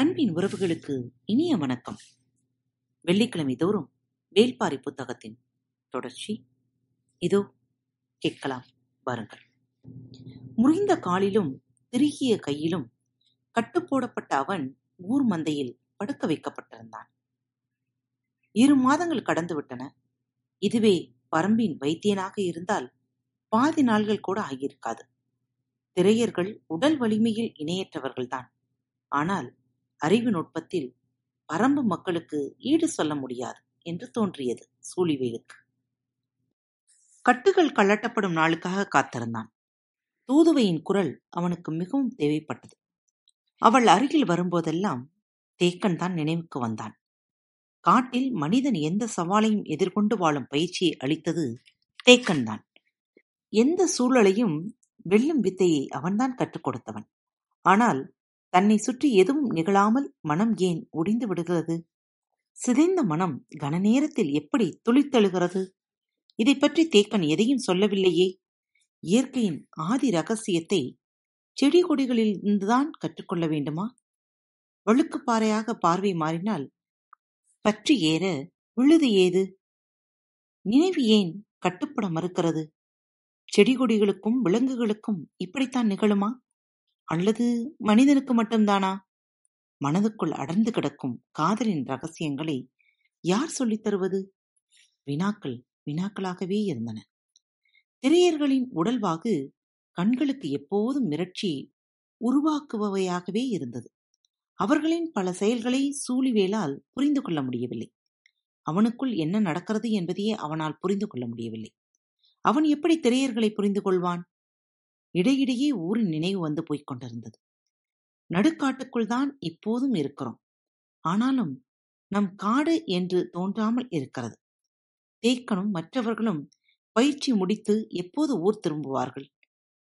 அன்பின் உறவுகளுக்கு இனிய வணக்கம். வெள்ளிக்கிழமை தோறும் வேல்பாரி புத்தகத்தின் தொடர்ச்சி. இதோ கேட்கலாம் வாருங்கள். முறிந்த காலிலும் திருகிய கையிலும் கட்டுப்போடப்பட்ட அவன் ஊர் மந்தையில் படுக்க வைக்கப்பட்டிருந்தான். இரு மாதங்கள் கடந்து விட்டன. இதுவே பரம்பின் வைத்தியனாக இருந்தால் பாதி நாள்கள் கூட ஆகியிருக்காது. திரையர்கள் உடல் வலிமையில் இணையற்றவர்கள்தான். ஆனால் அறிவு நுட்பத்தில் பரம்பு மக்களுக்கு ஈடு சொல்ல முடியாது என்று தோன்றியது சூழிவேலுக்கு. கட்டுகள் கழட்டப்படும் நாளுக்காக காத்திருந்தான். தூதுவையின் குரல் அவனுக்கு மிகவும் தேவைப்பட்டது. அவள் அருகில் வரும்போதெல்லாம் தேக்கன் தான் நினைவுக்கு வந்தான். காட்டில் மனிதன் எந்த சவாலையும் எதிர்கொண்டு வாழும் பயிற்சியை அளித்தது தேக்கன் தான். எந்த சூழலையும் வெல்லும் வித்தையை அவன்தான் கற்றுக் கொடுத்தவன். ஆனால் தன்னை சுற்றி எதுவும் நிகழாமல் மனம் ஏன் ஒடிந்து விடுகிறது? சிதைந்த மனம் கனநேரத்தில் எப்படி துளித்தழுகிறது? இதை பற்றி தேக்கன் எதையும் சொல்லவில்லையே. இயற்கையின் ஆதி ரகசியத்தை செடி கொடிகளில் இருந்துதான் கற்றுக்கொள்ள வேண்டுமா? வழுக்குப்பாறையாக பார்வை மாறினால் பற்றி ஏற விழுது ஏது? நினைவு ஏன் கட்டுப்பட மறுக்கிறது? செடி கொடிகளுக்கும் விலங்குகளுக்கும் இப்படித்தான் நிகழுமா? அல்லது மனிதனுக்கு மட்டும்தானா? மனதுக்குள் அடர்ந்து கிடக்கும் காதலின் ரகசியங்களை யார் சொல்லித் தருவது? வினாக்கள் வினாக்களாகவே இருந்தன. திரையர்களின் உடல்வாகு கண்களுக்கு எப்போதும் மிரட்சி உருவாக்குபவையாகவே இருந்தது. அவர்களின் பல செயல்களை சூழிவேலால் புரிந்து கொள்ள முடியவில்லை. அவனுக்குள் என்ன நடக்கிறது என்பதையே அவனால் புரிந்து கொள்ள முடியவில்லை. அவன் எப்படி திரையர்களை புரிந்து கொள்வான்? இடையிடையே ஊரின் நினைவு வந்து போய்க் கொண்டிருந்தது. நடுக்காட்டுக்குள் தான் இப்போதும் இருக்கிறோம். ஆனாலும் நம் காடு என்று தோன்றாமல் இருக்கிறது. தேக்கனும் மற்றவர்களும் பயிற்சி முடித்து எப்போது ஊர் திரும்புவார்கள்?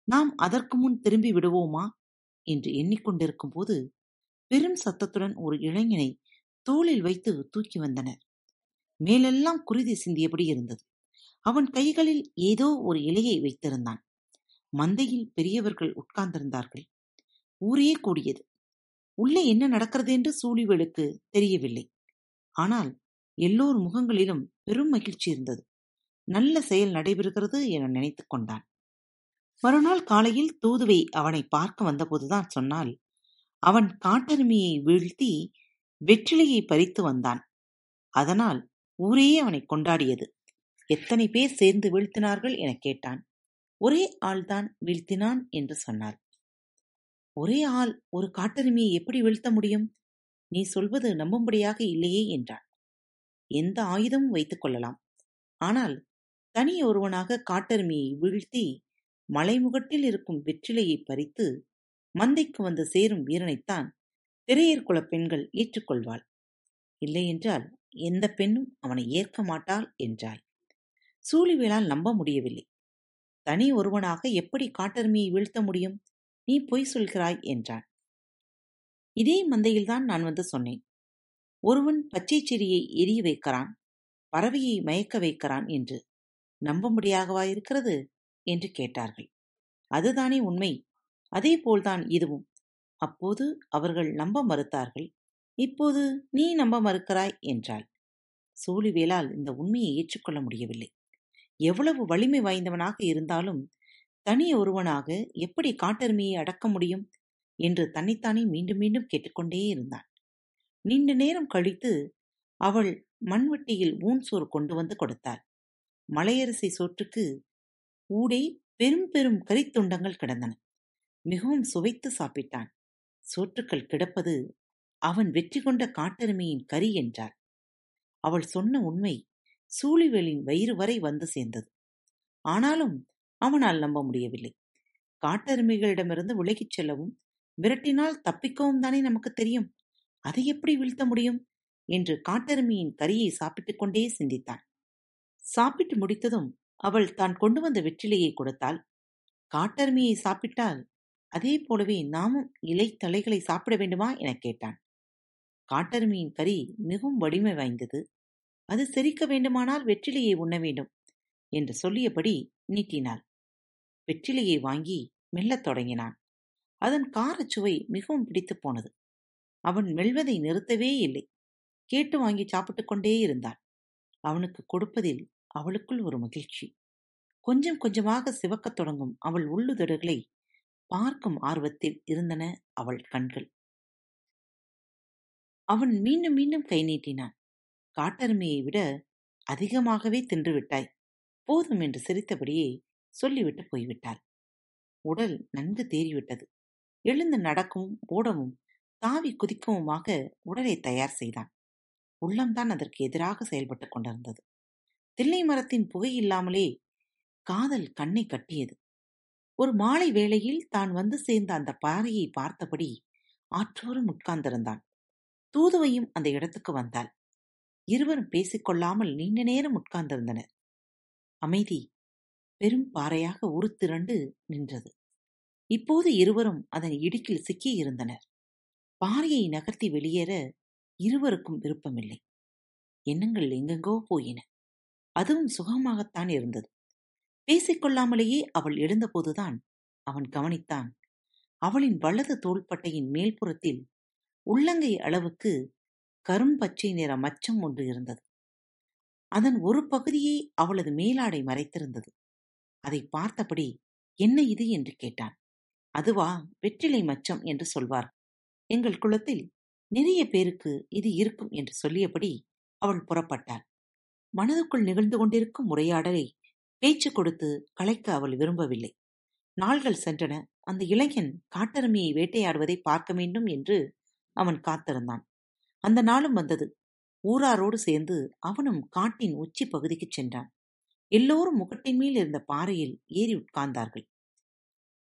நாம் அதற்கு முன் திரும்பி விடுவோமா? என்று எண்ணிக்கொண்டிருக்கும் போது பெரும் சத்தத்துடன் ஒரு இளைஞனை தோளில் வைத்து தூக்கி வந்தனர். மேலெல்லாம் குருதி சிந்தியபடி இருந்தது. அவன் கைகளில் ஏதோ ஒரு இலையை வைத்திருந்தான். மந்தையில் பெரியவர்கள் உட்கார்ந்திருந்தார்கள். ஊரே கூடியது. உள்ளே என்ன நடக்கிறது என்று சூழிவேலுக்கு தெரியவில்லை. ஆனால் எல்லோர் முகங்களிலும் பெரும் மகிழ்ச்சி இருந்தது. நல்ல செயல் நடைபெறுகிறது என நினைத்துக் கொண்டான். மறுநாள் காலையில் தூதுவை அவனை பார்க்க வந்தபோதுதான் சொன்னால் அவன் காட்டெருமையை வீழ்த்தி வெற்றிலையை பறித்து வந்தான். அதனால் ஊரே அவனை கொண்டாடியது. எத்தனை பேர் சேர்ந்து வீழ்த்தினார்கள் எனக் கேட்டான். ஒரே ஆள்தான் வீழ்த்தினான் என்று சொன்னார் ஒரே ஆள் ஒரு காட்டெருமையை எப்படி வீழ்த்த முடியும்? நீ சொல்வது நம்பும்படியாக இல்லையே என்றான் எந்த ஆயுதமும் வைத்துக் கொள்ளலாம். ஆனால் தனி ஒருவனாக காட்டெருமையை வீழ்த்தி மலைமுகட்டில் இருக்கும் வெற்றிலையை பறித்து மந்தைக்கு வந்து சேரும் வீரனைத்தான் திரையர்குல பெண்கள் ஏற்றுக்கொள்வாள். இல்லையென்றால் எந்த பெண்ணும் அவனை ஏற்க மாட்டாள் என்றாள். சூழிவேளால் நம்ப முடியவில்லை. தனி ஒருவனாக எப்படி காட்டெருமையை வீழ்த்த முடியும்? நீ பொய் சொல்கிறாய் என்றான். இதே மந்தையில்தான் நான் வந்து சொன்னேன். ஒருவன் பச்சை செடியை எரிய வைக்கிறான் பறவையை மயக்க வைக்கிறான் என்று நம்பும்படியாகவா இருக்கிறது? என்று கேட்டார்கள். அதுதானே உண்மை. அதே போல்தான் இதுவும். அப்போது அவர்கள் நம்ப மறுத்தார்கள். இப்போது நீ நம்ப மறுக்கிறாய் என்றாள். சோழிவேலால் இந்த உண்மையை ஏற்றுக்கொள்ள முடியவில்லை. எவ்வளவு வலிமை வாய்ந்தவனாக இருந்தாலும் தனி ஒருவனாக எப்படி காட்டெருமையை அடக்க முடியும் என்று தன்னைத்தானே மீண்டும் மீண்டும் கேட்டுக்கொண்டே இருந்தான். நீண்ட நேரம் கழித்து அவள் மண்வெட்டியில் ஊன் சோறு கொண்டு வந்து கொடுத்தாள். மலையரசி சோற்றுக்கு ஊடே பெரும் பெரும் கரித்துண்டங்கள் கிடந்தன. மிகவும் சுவைத்து சாப்பிட்டான். சோற்றுக்கள் கிடப்பது அவன் வெற்றி கொண்ட காட்டெருமையின் கரி என்றாள். அவள் சொன்ன உண்மை சூழிவேலின் வயிறு வரை வந்து சேர்ந்தது. ஆனாலும் அவனால் நம்ப முடியவில்லை. காட்டெருமைகளிடமிருந்து விலகிச் செல்லவும் விரட்டினால் தப்பிக்கவும் தானே நமக்கு தெரியும். அதை எப்படி வீழ்த்த முடியும்? என்று காட்டெருமையின் கரியை சாப்பிட்டுக் கொண்டே சிந்தித்தான் சாப்பிட்டு முடித்ததும் அவள் தான் கொண்டு வந்த வெற்றிலையை கொடுத்தால் காட்டெருமையை சாப்பிட்டால் அதே போலவே நாமும் இலை தலைகளை சாப்பிட வேண்டுமா எனக் கேட்டான். காட்டெருமையின் கரி மிகவும் வலிமை வாய்ந்தது. அது செரிக்க வேண்டுமானால் வெற்றிலையை உண்ண வேண்டும் என்று சொல்லியபடி நீட்டினாள். வெற்றிலையை வாங்கி மெல்லத் தொடங்கினான். அதன் காரச் சுவை மிகவும் பிடித்துப் போனது. அவன் மெல்வதை நிறுத்தவே இல்லை. கேட்டு வாங்கி சாப்பிட்டுக் கொண்டே இருந்தான் அவனுக்கு கொடுப்பதில் அவளுக்குள் ஒரு மகிழ்ச்சி. கொஞ்சம் கொஞ்சமாக சிவக்கத் தொடங்கும் அவள் உள்ளுதடுகளை பார்க்கும் ஆர்வத்தில் இருந்தன அவள் கண்கள். அவன் மீண்டும் மீண்டும் கை நீட்டினான். காட்டெருமையை விட அதிகமாகவே தின்று விட்டாய் போதும் என்று சிரித்தபடியே சொல்லிவிட்டு போய்விட்டாள். உடல் நன்கு தேறிவிட்டது. எழுந்து நடக்கவும் ஓடவும் தாவி குதிக்கவுமாக உடலை தயார் செய்தான். உள்ளம்தான் அதற்கு எதிராக செயல்பட்டுக் கொண்டிருந்தது. தில்லை மரத்தின் புகை இல்லாமலே காதல் கண்ணை கட்டியது. ஒரு மாலை வேளையில் தான் வந்து சேர்ந்த அந்த பாறையை பார்த்தபடி ஆற்றோரும் உட்கார்ந்திருந்தான். தூதுவையும் அந்த இடத்துக்கு வந்தாள். இருவரும் பேசிக்கொள்ளாமல் நீண்ட நேரம் உட்கார்ந்திருந்தனர். அமைதி பெரும் பாறையாக உருத்திரண்டு நின்றது. இப்போது இருவரும் அதன் இடுக்கில் சிக்கியிருந்தனர். பாறையை நகர்த்தி வெளியேற இருவருக்கும் விருப்பமில்லை. எண்ணங்கள் எங்கெங்கோ போயின. அதுவும் சுகமாகத்தான் இருந்தது. பேசிக்கொள்ளாமலேயே அவள் எழுந்தபோதுதான் அவன் கவனித்தான். அவளின் வலது தோள்பட்டையின் மேல்புறத்தில் உள்ளங்கை அளவுக்கு கரும்பச்சை நிற மச்சம் ஒன்று இருந்தது. அதன் ஒரு பகுதியை அவளது மேலாடை மறைத்திருந்தது. அதை பார்த்தபடி என்ன இது? என்று கேட்டான். அதுவா வெற்றிலை மச்சம் என்று சொல்வார். எங்கள் குலத்தில் நிறைய பேருக்கு இது இருக்கும் என்று சொல்லியபடி அவள் புறப்பட்டாள். மனதுக்குள் நிகழ்ந்து கொண்டிருக்கும் உரையாடலை பேச்சு கொடுத்து கலைக்க அவள் விரும்பவில்லை. நாள்கள் சென்றன. அந்த இளைஞன் காட்டெருமையை வேட்டையாடுவதை பார்க்க வேண்டும் என்று அவன் காத்திருந்தான். அந்த நாளும் வந்தது. ஊராரோடு சேர்ந்து அவனும் காட்டின் உச்சி பகுதிக்குச் சென்றான். எல்லோரும் முகட்டின் மேல் இருந்த பாறையில் ஏறி உட்கார்ந்தார்கள்.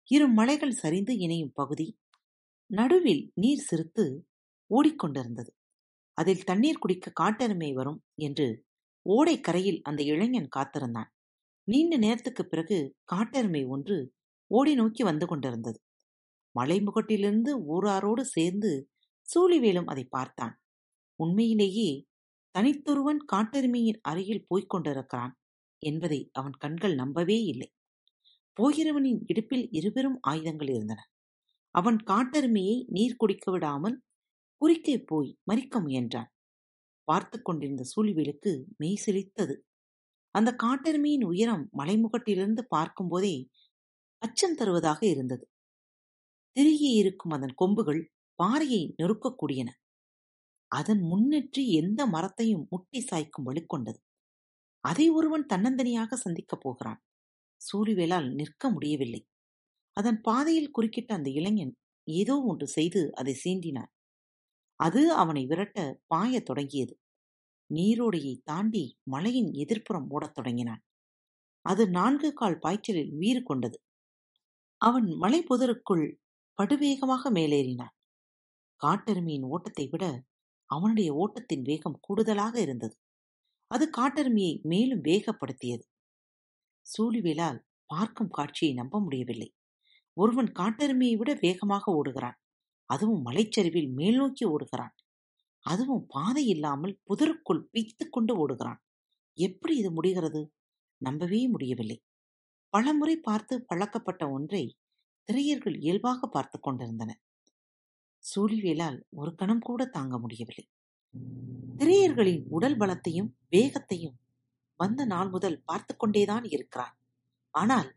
இரு மலைகள் சரிந்து இணையும் பகுதி நடுவில் நீர் சிரித்து ஓடிக்கொண்டிருந்தது. அதில் தண்ணீர் குடிக்க காட்டெருமை வரும் என்று ஓடைக்கரையில் அந்த இளைஞன் காத்திருந்தான். நீண்ட நேரத்துக்குப் பிறகு காட்டெருமை ஒன்று ஓடி நோக்கி வந்து கொண்டிருந்தது. மலைமுகட்டிலிருந்து ஊராரோடு சேர்ந்து சூழிவேலும் அதை பார்த்தான். உண்மையிலேயே தனித்தொருவன் காட்டெருமையின் அருகில் போய்க் கொண்டிருக்கிறான் என்பதை அவன் கண்கள் நம்பவே இல்லை. போகிறவனின் இடுப்பில் இருபெரும் ஆயுதங்கள் இருந்தன. அவன் காட்டெருமையை நீர் குடிக்க விடாமல் குறுக்கே போய் மறிக்க முயன்றான். பார்த்து கொண்டிருந்த சூழ்விலுக்கு மெய் சிலித்தது. அந்த காட்டெருமையின் உயரம் மலைமுகட்டிலிருந்து பார்க்கும்போதே அச்சம் தருவதாக இருந்தது. திருகி இருக்கும் அதன் கொம்புகள் பாறையை நெருக்கக்கூடியன அதன் முன்னேற்றி எந்த மரத்தையும் முட்டி சாய்க்கும் வலுக்கொண்டது அதை ஒருவன் தன்னந்தனியாக சந்திக்கப் போகிறான். சூரிவேலால் நிற்க முடியவில்லை. அதன் பாதையில் குறுக்கிட்ட அந்த இளைஞன் ஏதோ ஒன்று செய்து அதை சீண்டினான். அது அவனை விரட்ட பாயத் தொடங்கியது. நீரோடையை தாண்டி மலையின் எதிர்ப்புறம் ஓடத் தொடங்கினான். அது நான்கு கால் பாய்ச்சலில் வீறு கொண்டது. அவன் மலை புதருக்குள் படுவேகமாக மேலேறினான். காட்டெருமையின் ஓட்டத்தை விட அவனுடைய ஓட்டத்தின் வேகம் கூடுதலாக இருந்தது. அது காட்டெருமையை மேலும் வேகப்படுத்தியது. சூழிவேலால் பார்க்கும் காட்சியை நம்ப முடியவில்லை. ஒருவன் காட்டெருமையை விட வேகமாக ஓடுகிறான். அதுவும் மலைச்சரிவில் மேல் நோக்கி ஓடுகிறான். அதுவும் பாதை இல்லாமல் புதருக்குள் பீத்துக் கொண்டு ஓடுகிறான். எப்படி இது முடிகிறது? நம்பவே முடியவில்லை. பலமுறை பார்த்து பழக்கப்பட்ட ஒன்றை திரையர்கள் இயல்பாக பார்த்து கொண்டிருந்தனர். சூழிவேலால் ஒரு கணம் கூட தாங்க முடியவில்லை. திரையர்களின் உடல் பலத்தையும் வேகத்தையும் வந்த நாள் முதல் பார்த்து கொண்டேதான் இருக்கிறான் ஆனால்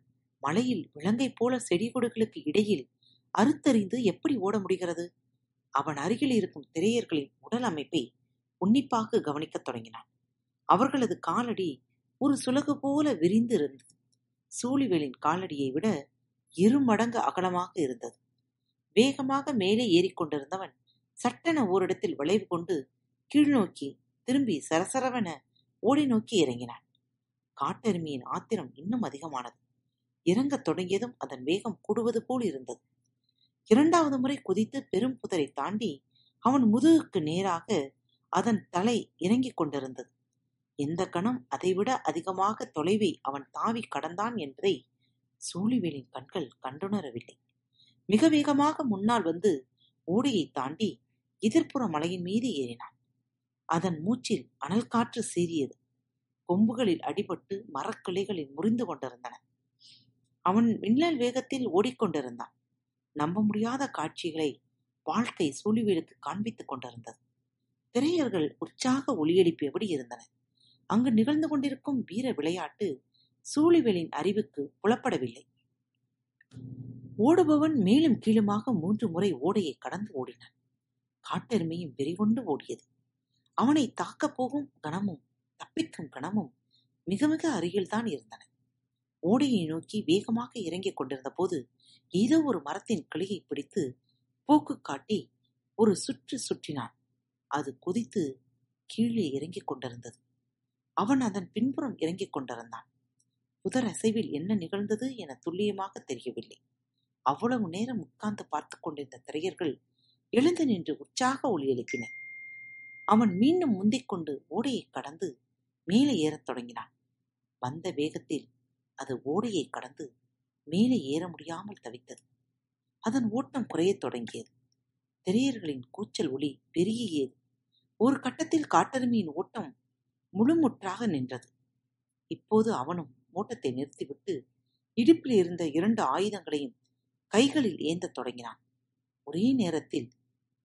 மலையில் விலங்கை போல செடிகொடுகளுக்கு இடையில் அறுத்தறிந்து எப்படி ஓட முடிகிறது? அவன் அருகில் இருக்கும் திரையர்களின் உடல் அமைப்பை உன்னிப்பாக கவனிக்கத் தொடங்கினான். அவர்களது காலடி ஒரு சுலகு போல விரிந்து இருந்தது சூழிவேலின் காலடியை விட இரு மடங்கு அகலமாக இருந்தது. வேகமாக மேலே ஏறிக்கொண்டிருந்தவன் சட்டென ஓரிடத்தில் வளைவு கொண்டு கீழ்நோக்கி திரும்பி சரசரவென ஓடி நோக்கி இறங்கினான். காட்டெருமையின் ஆத்திரம் இன்னும் அதிகமானது. இறங்கத் தொடங்கியதும் அதன் வேகம் கூடுவது போல் இருந்தது. இரண்டாவது முறை குதித்து பெரும் புதரை தாண்டி அவன் முதுகுக்கு நேராக அதன் தலை இறங்கிக் கொண்டிருந்தது. எந்த கணம் அதைவிட அதிகமாக தொலைவை அவன் தாவி கடந்தான் என்பதை சூழிவேலின் கண்கள் கண்டுணரவில்லை. மிக வேகமாக முன்னால் வந்து ஓடையை தாண்டி எதிர்ப்புற மலையின் மீது ஏறினான். அதன் மூச்சில் அனல் காற்று சீறியது. கொம்புகளில் அடிபட்டு மரக்கிளைகளில் முறிந்து கொண்டிருந்தன. அவன் மின்னல் வேகத்தில் ஓடிக்கொண்டிருந்தான். நம்ப முடியாத காட்சிகளை வாழ்க்கை சூழிவேலுக்கு காண்பித்துக் கொண்டிருந்தது. திரையர்கள் உற்சாக ஒலியெழுப்பியபடி இருந்தனர் அங்கு நிகழ்ந்து கொண்டிருக்கும் வீர விளையாட்டு சூழிவேலின் அறிவுக்கு புலப்படவில்லை. ஓடுபவன் மேலும் கீழுமாக மூன்று முறை ஓடையை கடந்து ஓடினான். காட்டெருமையும் வெறிகொண்டு ஓடியது. அவனை தாக்கப் போகும் கணமும் தப்பிக்கும் கணமும் மிக மிக அருகில்தான் இருந்தன. ஓடையை நோக்கி வேகமாக இறங்கிக் கொண்டிருந்த போது ஏதோ ஒரு மரத்தின் கிளையை பிடித்து போக்கு காட்டி ஒரு சுற்று சுற்றினான். அது குதித்து கீழே இறங்கிக் கொண்டிருந்தது. அவன் அதன் பின்புறம் இறங்கிக் கொண்டிருந்தான். புதர் அசைவில் என்ன நிகழ்ந்தது என துல்லியமாக தெரியவில்லை. அவ்வளவு நேரம் உட்கார்ந்து பார்த்து கொண்டிருந்த திரையர்கள் எழுந்து நின்று உற்சாக ஒளி எழுப்பினர் அவன் மீண்டும் முந்திக் கொண்டு ஓடையை கடந்து மேலே ஏறத் தொடங்கினான். வந்த வேகத்தில் அது ஓடையை கடந்து மேலே ஏற முடியாமல் தவித்தது. அதன் ஓட்டம் குறையத் தொடங்கியது. திரையர்களின் கூச்சல் ஒளி பெருகியது. ஒரு கட்டத்தில் காட்டெருமையின் ஓட்டம் முழுமுற்றாக நின்றது. இப்போது அவனும் ஓட்டத்தை நிறுத்திவிட்டு இடுப்பில் இருந்த இரண்டு ஆயுதங்களையும் கைகளில் ஏந்தத் தொடங்கினான். ஒரே நேரத்தில்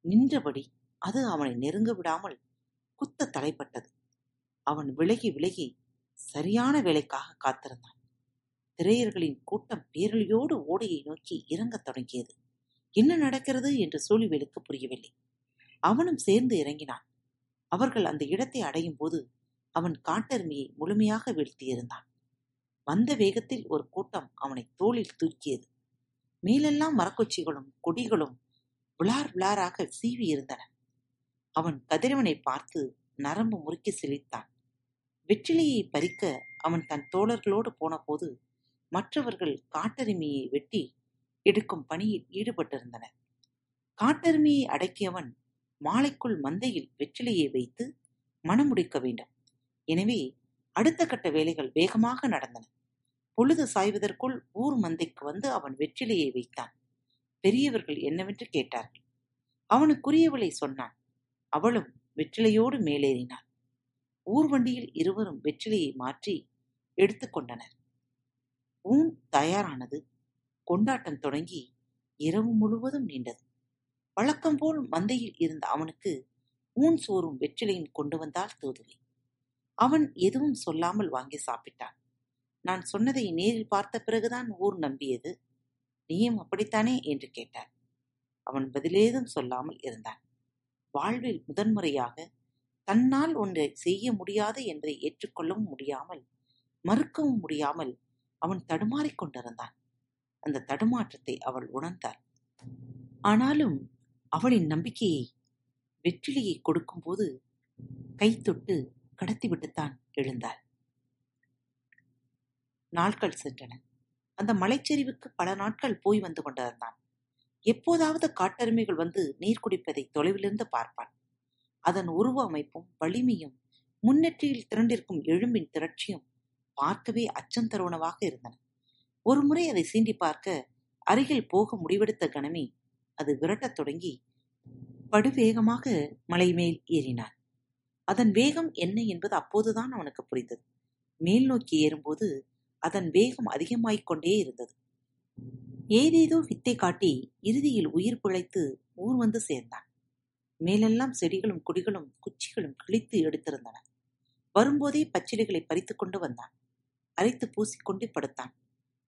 நின்றபடி அது அவனை நெருங்க விடாமல் குத்த தலைப்பட்டது. அவன் விலகி விலகி சரியான வேலைக்காக காத்திருந்தான். திரையர்களின் கூட்டம் பேரழியோடு ஓடையை நோக்கி இறங்கத் தொடங்கியது. என்ன நடக்கிறது என்று சூழிவேலுக்கு புரியவில்லை. அவனும் சேர்ந்து இறங்கினான். அவர்கள் அந்த இடத்தை அடையும் போது அவன் காட்டெருமையை முழுமையாக வீழ்த்தியிருந்தான். வந்த வேகத்தில் ஒரு கூட்டம் அவனை தோளில் தூக்கியது. மேலெல்லாம் மரக்குச்சிகளும் கொடிகளும் விளார் விளாராக சீவி இருந்தன. அவன் கதிரவனை பார்த்து நரம்பு முறுக்கி சிலித்தான் வெற்றிலையை பறிக்க அவன் தன் தோழர்களோடு போனபோது மற்றவர்கள் காட்டெருமையை வெட்டி எடுக்கும் பணியில் ஈடுபட்டிருந்தனர். காட்டெருமையை அடக்கியவன் மாலைக்குள் மந்தையில் வெற்றிலையை வைத்து மணமுடிக்க வேண்டும். எனவே அடுத்த கட்ட வேலைகள் வேகமாக நடந்தன. பொழுது சாய்வதற்குள் ஊர் மந்தைக்கு வந்து அவன் வெற்றிலையை வைத்தான். பெரியவர்கள் என்னவென்று கேட்டார்கள். அவனுக்குரியவளை சொன்னான். அவளும் வெற்றிலையோடு மேலேறினாள். ஊர்வண்டியில் இருவரும் வெற்றிலையை மாற்றி எடுத்துக்கொண்டனர் ஊன் தயாரானது. கொண்டாட்டம் தொடங்கி இரவு முழுவதும் நீண்டது. வழக்கம் போல் மந்தையில் இருந்த அவனுக்கு ஊன் சோறும் வெற்றிலையும் கொண்டு வந்தால் தூதுவை அவன் எதுவும் சொல்லாமல் வாங்கி சாப்பிட்டான். நான் சொன்னதை நேரில் பார்த்த பிறகுதான் ஊர் நம்பியது. நீயும் அப்படித்தானே? என்று கேட்டார் அவன் பதிலேதும் சொல்லாமல் இருந்தான். வாழ்வில் முதன்முறையாக தன்னால் ஒன்றை செய்ய முடியாது என்பதை ஏற்றுக்கொள்ளவும் முடியாமல் மறுக்கவும் முடியாமல் அவன் தடுமாறிக் கொண்டிருந்தான். அந்த தடுமாற்றத்தை அவள் உணர்ந்தாள். ஆனாலும் அவளின் நம்பிக்கையை வெற்றிலையை கொடுக்கும்போது கை தொட்டு கடத்திவிட்டுத்தான் எழுந்தாள். நாட்கள் சென்றன. அந்த மலைச்சரிவுக்கு பல நாட்கள் போய் வந்து கொண்டிருந்தான். எப்போதாவது காட்டெருமைகள் வந்து நீர் குடிப்பதை தொலைவிலிருந்து பார்ப்பான் அதன் உருவ அமைப்பும் வலிமையும் முன்னெற்றியில் திரண்டிருக்கும் எழும்பின் திரட்சியும் பார்க்கவே அச்சம் தருவனவாக இருந்தன. ஒரு முறை அதை சீண்டி பார்க்க அருகில் போக முடிவெடுத்த கணமே அது விரட்டத் தொடங்கி படுவேகமாக மலை மேல் ஏறினான் அதன் வேகம் என்ன என்பது அப்போதுதான் அவனுக்கு புரிந்தது. மேல் நோக்கி ஏறும்போது அதன் வேகம் அதிகமாய்க் கொண்டே இருந்தது. ஏதேதோ வித்தை காட்டி இறுதியில் உயிர் பிழைத்து ஊர் வந்து சேர்ந்தான். மேலெல்லாம் செடிகளும் குடிகளும் குச்சிகளும் கிழித்து எடுத்திருந்தன. வரும்போதே பச்சிலைகளை பறித்துக் கொண்டு வந்தான். அரைத்து பூசிக்கொண்டு படுத்தான்.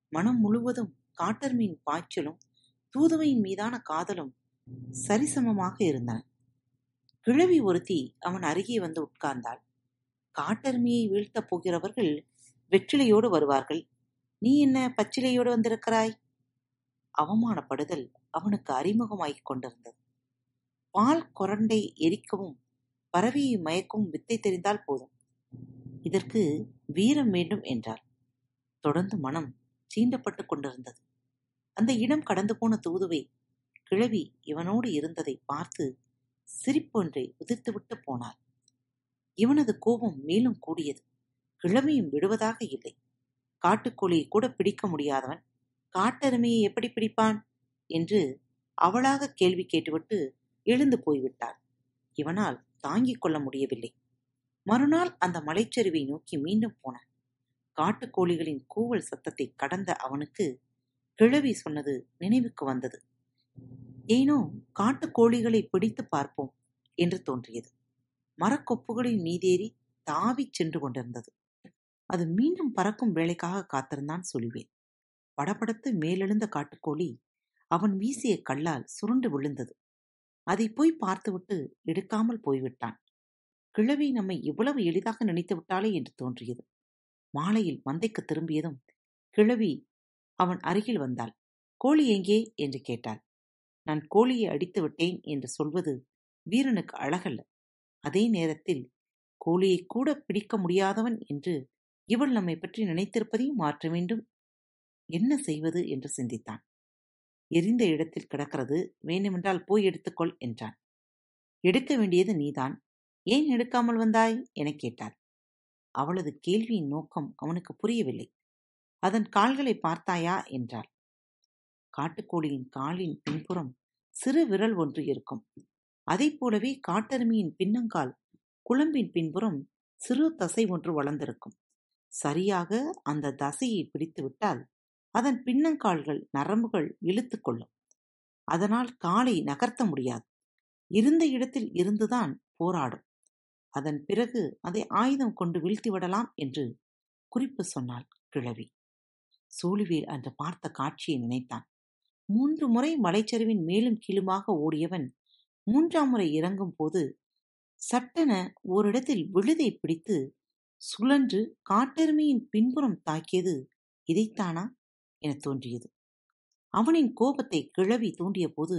மனம் முழுவதும் காட்டர்மீன் பாய்ச்சலும் தூதுவையின் மீதான காதலும் சரிசமமாக இருந்தன. கிழவி ஒருத்தி அவன் அருகே வந்து உட்கார்ந்தாள். காட்டெருமையை வீழ்த்தப் போகிறவர்கள் வெற்றிலையோடு வருவார்கள். நீ என்ன பச்சிலையோடு வந்திருக்கிறாய்? அவமானப்படுதல் அவனுக்கு அறிமுகமாகிக் கொண்டிருந்தது. பால் கொரண்டை எரிக்கவும் பறவையை மயக்கவும் வித்தை தெரிந்தால் போதும். இதற்கு வீரம் வேண்டும் என்றார் தொடர்ந்து மனம் சீண்டப்பட்டுக் கொண்டிருந்தது. அந்த இடம் கடந்து போன தூதுவை கிழவி இவனோடு இருந்ததை பார்த்து சிரிப்பொன்றை உதிர்த்துவிட்டு போனாள். இவனது கோபம் மேலும் கூடியது. கிழமையும் விடுவதாக இல்லை. காட்டுக்கோழியை கூட பிடிக்க முடியாதவன் காட்டெருமையை எப்படி பிடிப்பான்? என்று அவளாக கேள்வி கேட்டுவிட்டு எழுந்து போய்விட்டாள். இவனால் தாங்கிக் கொள்ள முடியவில்லை. மறுநாள் அந்த மலைச்சரிவை நோக்கி மீண்டும் போனான். காட்டுக்கோழிகளின் கூவல் சத்தத்தை கடந்த அவனுக்கு கிழவி சொன்னது நினைவுக்கு வந்தது. ஏனோ காட்டுக்கோழிகளை பிடித்து பார்ப்போம் என்று தோன்றியது. மரக்கொப்புகளின் மீதேறி தாவிச் சென்று கொண்டிருந்தது. அது மீண்டும் பறக்கும் வேலைக்காக காத்திருந்தான் சொல்லுவேன். படபடத்து மேலெழுந்த காட்டுக்கோழி அவன் வீசிய கல்லால் சுருண்டு விழுந்தது. அதை போய் பார்த்துவிட்டு எடுக்காமல் போய்விட்டான். கிழவி நம்மை இவ்வளவு எளிதாக நினைத்து விட்டாளே என்று தோன்றியது. மாலையில் மந்தைக்கு திரும்பியதும் கிழவி அவன் அருகில் வந்தாள். கோழி எங்கே? என்று கேட்டாள். நான் கோழியை அடித்து விட்டேன் என்று சொல்வது வீரனுக்கு அழகல்ல. அதே நேரத்தில் கோழியை கூட பிடிக்க முடியாதவன் என்று இவள் நம்மை பற்றி நினைத்திருப்பதையும் மாற்ற வேண்டும். என்ன செய்வது என்று சிந்தித்தான். எரிந்த இடத்தில் கிடக்கிறது. வேண்டுமென்றால் போய் எடுத்துக்கொள் என்றான். எடுக்க வேண்டியது நீதான். ஏன் எடுக்காமல் வந்தாய்? எனக் கேட்டாள். அவளது கேள்வியின் நோக்கம் அவனுக்கு புரியவில்லை. அதன் கால்களை பார்த்தாயா? என்றாள். காட்டுக்கோழியின் காலின் பின்புறம் சிறு விரல் ஒன்று இருக்கும். அதைப் போலவே காட்டெருமையின் பின்னங்கால் குழம்பின் பின்புறம் சிறு தசை ஒன்று வளர்ந்திருக்கும். சரியாக அந்த தசையை பிடித்துவிட்டால் அதன் பின்னங்கால்கள் நரம்புகள் இழுத்து கொள்ளும். அதனால் காலை நகர்த்த முடியாது. இருந்த இடத்தில் இருந்துதான் போராடும். அதன் பிறகு அதை ஆயுதம் கொண்டு வீழ்த்தி விடலாம் என்று குறிப்பு சொன்னாள் கிழவி. சோழிவேல் அன்று பார்த்த காட்சியை நினைத்தான். மூன்று முறை மலைச்சரிவின் மேலும் கீழுமாக ஓடியவன் மூன்றாம் முறை இறங்கும் போது சட்டென ஓரிடத்தில் விழுதை பிடித்து சுழன்று காட்டெருமையின் பின்புறம் தாக்கியது இதைத்தானா? என தோன்றியது. அவனின் கோபத்தை கிழவி தூண்டிய போது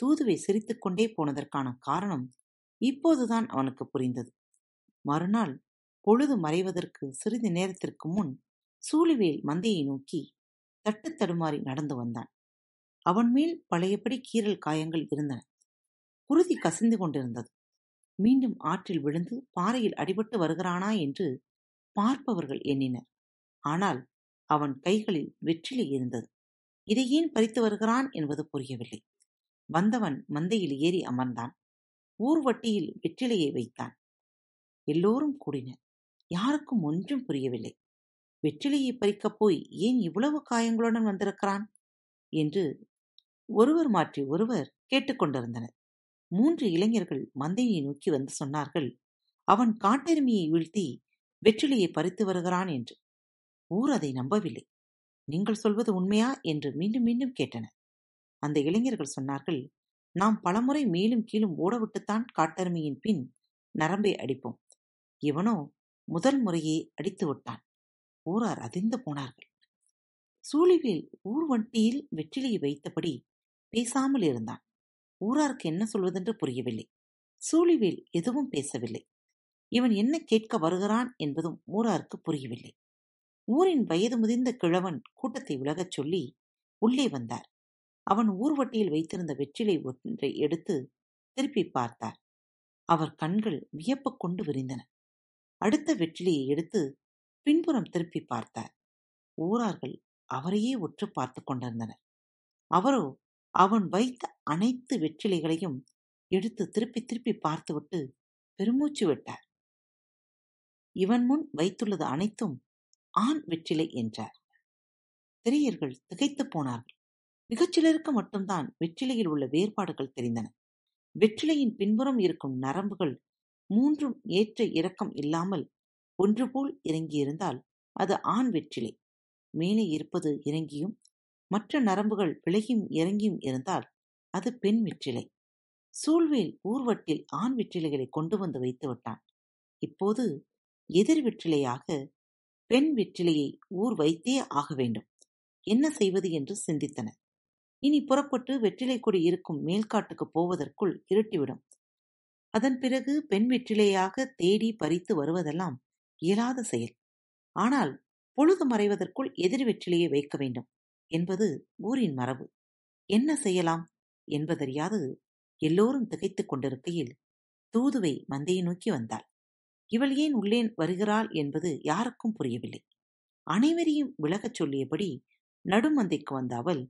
தூதுவை சிரித்துக்கொண்டே போனதற்கான காரணம் இப்போதுதான் அவனுக்கு புரிந்தது. மறுநாள் பொழுது மறைவதற்கு சிறிது நேரத்திற்கு முன் சூழிவேல் மந்தையை நோக்கி தட்டு தடுமாறி நடந்து வந்தான். அவன் மேல் பழையபடி கீரல் காயங்கள் இருந்தன. குருதி கசிந்து கொண்டிருந்தது. மீண்டும் ஆற்றில் விழுந்து பாறையில் அடிபட்டு வருகிறானா என்று பார்ப்பவர்கள் எண்ணினர். ஆனால் அவன் கைகளில் வெற்றிலை இருந்தது. இதை ஏன் பறித்து வருகிறான் என்பது புரியவில்லை. வந்தவன் மந்தையில் ஏறி அமர்ந்தான். ஊர்வட்டியில் வெற்றிலையை வைத்தான். எல்லோரும் கூடினர். யாருக்கும் ஒன்றும் புரியவில்லை. வெற்றிலையை பறிக்கப் போய் ஏன் இவ்வளவு காயங்களுடன் வந்திருக்கிறான்? என்று ஒருவர் மாற்றி ஒருவர் கேட்டுக்கொண்டிருந்தனர் மூன்று இளைஞர்கள் மந்தையை நோக்கி வந்து சொன்னார்கள் அவன் காட்டெருமையை வீழ்த்தி வெற்றிலையை பறித்து வருகிறான் என்று. ஊர் அதை நம்பவில்லை. நீங்கள் சொல்வது உண்மையா? என்று மீண்டும் மீண்டும் கேட்டனர். அந்த இளைஞர்கள் சொன்னார்கள் நாம் பலமுறை மேலும் கீழும் ஓடவிட்டுத்தான் காட்டெருமையின் பின் நரம்பை அடிப்போம். இவனோ முதல் முறையே அடித்து விட்டான். ஊரார் அதிர்ந்து போனார்கள். சூழிவேல் ஊர் வண்டியில் வெற்றிலையை வைத்தபடி பேசாமல் இருந்தான். ஊராருக்கு என்ன சொல்வதென்று புரியவில்லை. சூழிவேல் எதுவும் பேசவில்லை. இவன் என்ன கேட்க வருகிறான் என்பதும் ஊராருக்கு புரியவில்லை. ஊரின் வயது முதிர்ந்த கிழவன் கூட்டத்தை விலகச் சொல்லி உள்ளே வந்தார். அவன் ஊர்வட்டியில் வைத்திருந்த வெற்றிலை ஒன்றை எடுத்து திருப்பி பார்த்தார். அவர் கண்கள் வியப்பு கொண்டு விரிந்தன. அடுத்த வெற்றிலையை எடுத்து பின்புறம் திருப்பி பார்த்தார். ஊரார்கள் அவரையே உற்று பார்த்து கொண்டிருந்தனர். அவரோ அவன் வைத்த அனைத்து வெற்றிலைகளையும் எடுத்து திருப்பி திருப்பி பார்த்துவிட்டு பெருமூச்சு விட்டார். இவன் முன் வைத்துள்ளது அனைத்தும் ஆண் வெற்றிலை என்றார். திரையர்கள் திகைத்துப் போனார்கள். மிகச்சிலருக்கு மட்டும்தான் வெற்றிலையில் உள்ள வேறுபாடுகள் தெரிந்தன. வெற்றிலையின் பின்புறம் இருக்கும் நரம்புகள் மூன்றும் ஏற்ற இறக்கம் இல்லாமல் ஒன்று போல் இறங்கியிருந்தால் அது ஆண் வெற்றிலை. மேலே இருப்பது இறங்கியும் மற்ற நரம்புகள் விலகியும் இறங்கியும் இருந்தால் அது பெண் வெற்றிலை. சூழ்வேல் ஊர்வட்டில் ஆண் வெற்றிலைகளை கொண்டு வந்து வைத்து விட்டான். இப்போது எதிர் வெற்றிலையாக பெண் வெற்றிலையை ஊர் வைத்தே ஆக வேண்டும். என்ன செய்வது என்று சிந்தித்தனர். இனி புறப்பட்டு வெற்றிலை கொடி இருக்கும் மேல்காட்டுக்கு போவதற்குள் இருட்டிவிடும். அதன் பிறகு பெண் வெற்றிலையாக தேடி பறித்து வருவதெல்லாம் இயலாத செயல். ஆனால் பொழுது மறைவதற்குள் எதிர் வெற்றிலையை வைக்க வேண்டும். என்பது ஊரின் மரபு. என்ன செய்யலாம் என்பதறியாது எல்லோரும் திகைத்துக் கொண்டிருக்கையில் தூதுவை மந்தையை நோக்கி வந்தாள். இவள் ஏன் உள்ளே வருகிறாள் என்பது யாருக்கும் புரியவில்லை. அனைவரையும் விலகச் சொல்லியபடி நடுமந்தைக்கு வந்த அவள்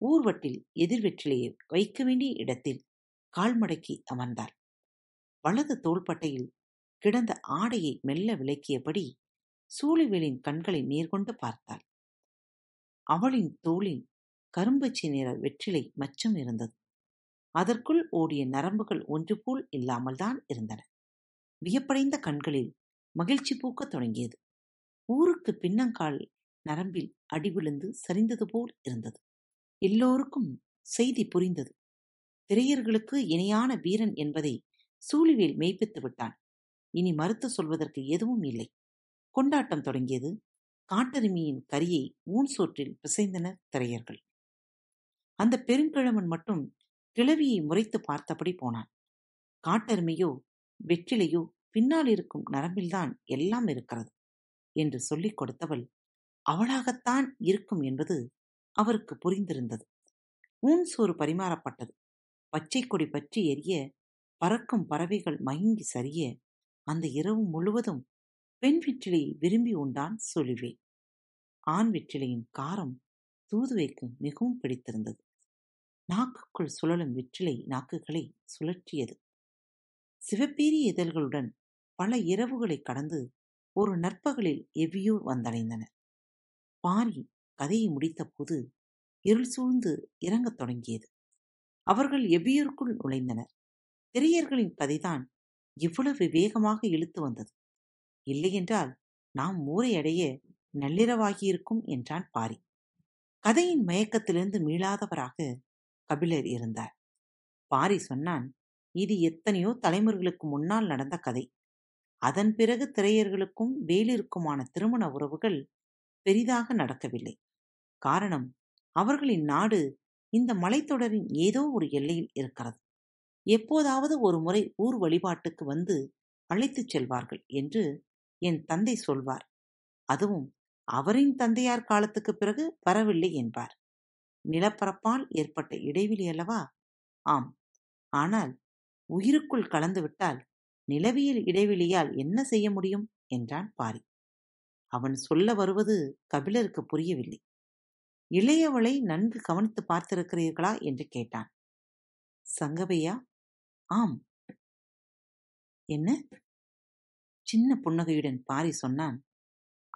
ஊர்வட்டில் எதிர்வெற்றிலேயே வைக்க வேண்டிய இடத்தில் கால்மடக்கி அமர்ந்தாள். வலது தோள்பட்டையில் கிடந்த ஆடையை மெல்ல விளக்கியபடி சூழிவேலின் கண்களை நேர்கொண்டு பார்த்தாள். அவளின் தோளில் கரும்பச்சை நிற வெற்றிலை மச்சம் இருந்தது. அதற்குள் ஓடிய நரம்புகள் ஒன்று போல் இல்லாமல் தான் இருந்தன. வியப்படைந்த கண்களில் மகிழ்ச்சி பூக்கத் தொடங்கியது. ஊருக்கு பின்னங்கால் நரம்பில் அடி விழுந்து சரிந்தது போல் இருந்தது. எல்லோருக்கும் செய்தி புரிந்தது. திரையர்களுக்கு இணையான வீரன் என்பதை சூழிவேல் மெய்ப்பித்து விட்டான். இனி மறுத்து சொல்வதற்கு எதுவும் இல்லை. கொண்டாட்டம் தொடங்கியது. காட்டெருமையின் கரியை ஊன் சோற்றில் பிசைந்தனர் திரையர்கள். அந்த பெருங்கிழவன் மட்டும் கிழவியை முறைத்து பார்த்தபடி போனான். காட்டெருமையோ வெற்றிலையோ பின்னால் இருக்கும் நரம்பில்தான் எல்லாம் இருக்கிறது என்று சொல்லிக் கொடுத்தவள் அவளாகத்தான் இருக்கும் என்பது அவருக்கு புரிந்திருந்தது. ஊன் சோறு பரிமாறப்பட்டது. பச்சை கொடி பற்றி எரிய பறக்கும் பறவைகள் மயங்கி சரிய அந்த இரவு முழுவதும் பெண் வெற்றிலையை விரும்பி உண்டான் சொலிவே ஆண் வெற்றிலையின் காரம் தூதுவைக்கு மிகவும் பிடித்திருந்தது. நாக்குக்குள் சுழலும் வெற்றிலை நாக்குகளை சுழற்றியது. சிவப்பேரிய இதழ்களுடன் பல இரவுகளை கடந்து ஒரு நற்பகலில் எவ்வியூர் வந்தடைந்தனர் பாரி கதையை முடித்தபோது இருள் சூழ்ந்து இறங்கத் தொடங்கியது. அவர்கள் எவ்வியூருக்குள் நுழைந்தனர். திரையர்களின் கதைதான் இவ்வளவு வேகமாக இழுத்து வந்தது. இல்லையென்றால் நாம் ஊரை அடைய நள்ளிரவாகியிருக்கும் என்றான் பாரி. கதையின் மயக்கத்திலிருந்து மீளாதவராக கபிலர் இருந்தார். பாரி சொன்னான் இது எத்தனையோ தலைமுறைகளுக்கு முன்னால் நடந்த கதை. அதன் பிறகு திரையர்களுக்கும் வேலிற்குமான திருமண உறவுகள் பெரிதாக நடக்கவில்லை. காரணம் அவர்களின் நாடு இந்த மலைத்தொடரின் ஏதோ ஒரு எல்லையில் இருக்கிறது. எப்போதாவது ஒரு முறை ஊர் வழிபாட்டுக்கு வந்து அழைத்துச் செல்வார்கள் என்று என் தந்தை சொல்வார். அதுவும் அவரின் தந்தையார் காலத்துக்கு பிறகு வரவில்லை என்பார். நிலப்பரப்பால் ஏற்பட்ட இடைவெளி அல்லவா? ஆம். ஆனால் உயிருக்குள் கலந்துவிட்டால் நிலவியல் இடைவெளியால் என்ன செய்ய முடியும்? என்றான் பாரி. அவன் சொல்ல வருவது கபிலருக்கு புரியவில்லை. இளையவளை நன்கு கவனித்து பார்த்திருக்கிறீர்களா? என்று கேட்டான். சங்கவையா? ஆம். என்ன? சின்ன புன்னகையுடன் பாரி சொன்னான்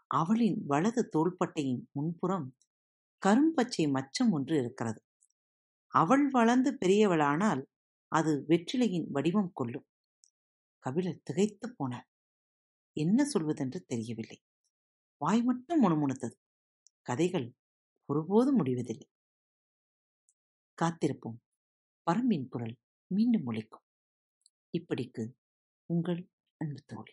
அவளின் வலது தோள்பட்டையின் முன்புறம் கரும்பச்சை மச்சம் ஒன்று இருக்கிறது. அவள் வளர்ந்து பெரியவளானால் அது வெற்றிலையின் வடிவம் கொள்ளும். கபிலர் திகைத்து போனார். என்ன சொல்வதென்று தெரியவில்லை. வாய் மட்டும் முணுமுணுத்தது. கதைகள் ஒருபோதும் முடிவதில்லை. காத்திருப்போம். பரம்பின் குரல் மீண்டும் ஒழிக்கும் இப்படிக்கு உங்கள் அன்பு தோழி.